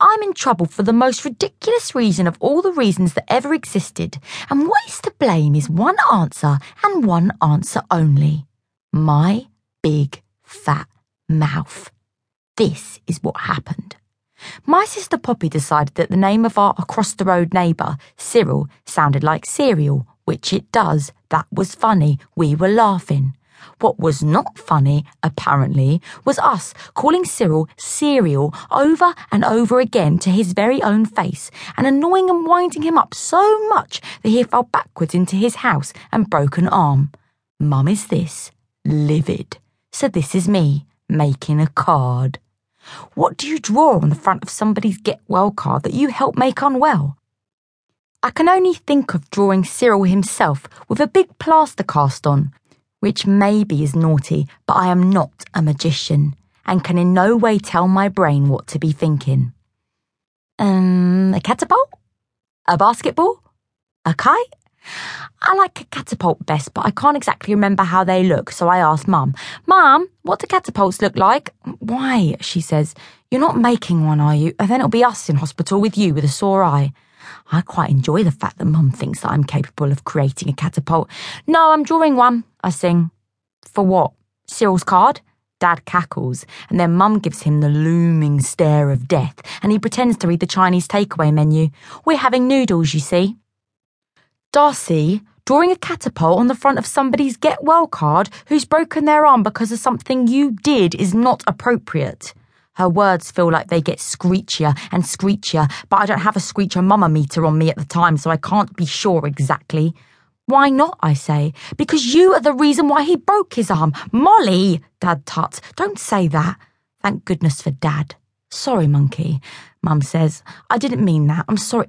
I'm in trouble for the most ridiculous reason of all the reasons that ever existed, and what is to blame is one answer and one answer only my big fat mouth. This is what happened. My sister Poppy decided that the name of our across the road neighbour, Cyril, sounded like cereal, which it does. That was funny. We were laughing. What was not funny, apparently, was us calling Cyril cereal over and over again to his very own face and annoying and winding him up so much that he fell backwards into his house and broke an arm. Mum is this, livid. So this is me, making a card. What do you draw on the front of somebody's get well card that you help make unwell? I can only think of drawing Cyril himself with a big plaster cast on, which maybe is naughty, but I am not a magician and can in no way tell my brain what to be thinking. Um, a catapult? A basketball? A kite? I like a catapult best, but I can't exactly remember how they look, so I asked Mum, Mum, what do catapults look like? Why, she says, you're not making one, are you? And then it'll be us in hospital with you with a sore eye. I quite enjoy the fact that Mum thinks that I'm capable of creating a catapult. No, I'm drawing one, I sing. For what? Cyril's card? Dad cackles, and then Mum gives him the looming stare of death, and he pretends to read the Chinese takeaway menu. We're having noodles, you see. Darcy, drawing a catapult on the front of somebody's get well card who's broken their arm because of something you did is not appropriate. Her words feel like they get screechier and screechier, but I don't have a screecher meter on me at the time, so I can't be sure exactly. Why not, I say? Because you are the reason why he broke his arm. Molly, Dad tuts. Don't say that. Thank goodness for Dad. Sorry, monkey, Mum says. I didn't mean that. I'm sorry.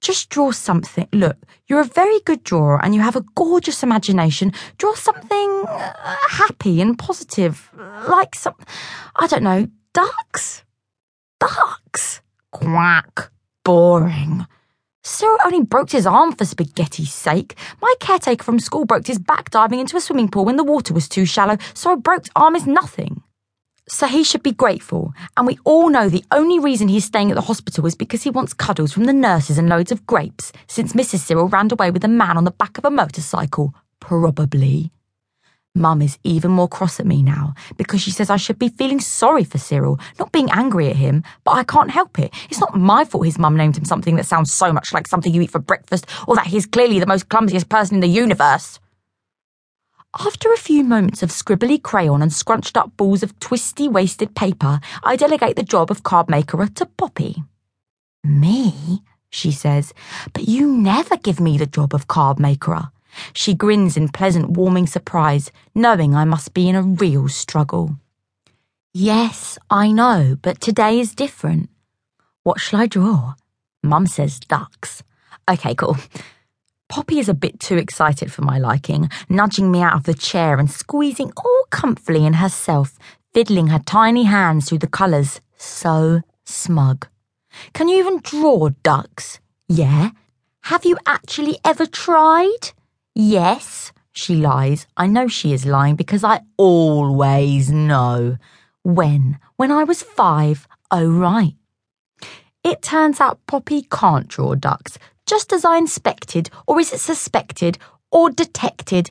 Just draw something. Look, you're a very good drawer and you have a gorgeous imagination. Draw something uh, happy and positive. Like some, I don't know, ducks? Ducks? Quack. Boring. Cyril only broke his arm for spaghetti's sake. My caretaker from school broke his back diving into a swimming pool when the water was too shallow, so a broke arm is nothing. So he should be grateful, and we all know the only reason he's staying at the hospital is because he wants cuddles from the nurses and loads of grapes, since Mrs. Cyril ran away with a man on the back of a motorcycle. Probably. Mum is even more cross at me now because she says I should be feeling sorry for Cyril, not being angry at him, but I can't help it. It's not my fault his mum named him something that sounds so much like something you eat for breakfast or that he's clearly the most clumsiest person in the universe. After a few moments of scribbly crayon and scrunched up balls of twisty wasted paper, I delegate the job of card maker to Poppy. Me? she says, but you never give me the job of card maker. She grins in pleasant, warming surprise, knowing I must be in a real struggle. Yes, I know, but today is different. What shall I draw? Mum says ducks. Okay, cool. Poppy is a bit too excited for my liking, nudging me out of the chair and squeezing all comfortably in herself, fiddling her tiny hands through the colours. So smug. Can you even draw ducks? Yeah. Have you actually ever tried? Yes, she lies. I know she is lying because I always know. When? When I was five. Oh, right. It turns out Poppy can't draw ducks, just as I inspected, or is it suspected, or detected?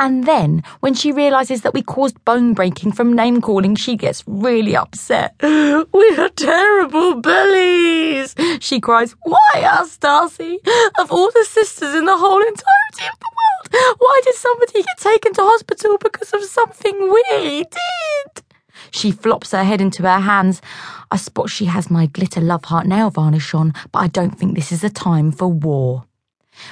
And then, when she realises that we caused bone breaking from name calling, she gets really upset. We are terrible bullies, she cries. Why us, Darcy? Of all the sisters in the whole entirety of the world, why did somebody get taken to hospital because of something we did? She flops her head into her hands. I spot she has my glitter love heart nail varnish on, but I don't think this is a time for war.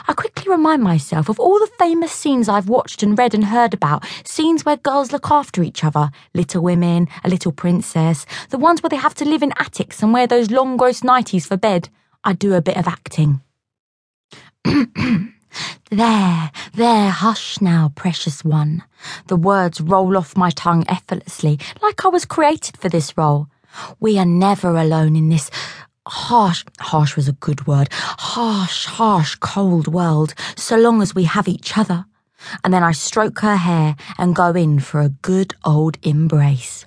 I quickly remind myself of all the famous scenes I've watched and read and heard about, scenes where girls look after each other, Little Women, A Little Princess, the ones where they have to live in attics and wear those long gross nighties for bed. I do a bit of acting. there, there, hush now, precious one. The words roll off my tongue effortlessly, like I was created for this role. We are never alone in this harsh, harsh was a good word, harsh, harsh, cold world, so long as we have each other. And then I stroke her hair and go in for a good old embrace.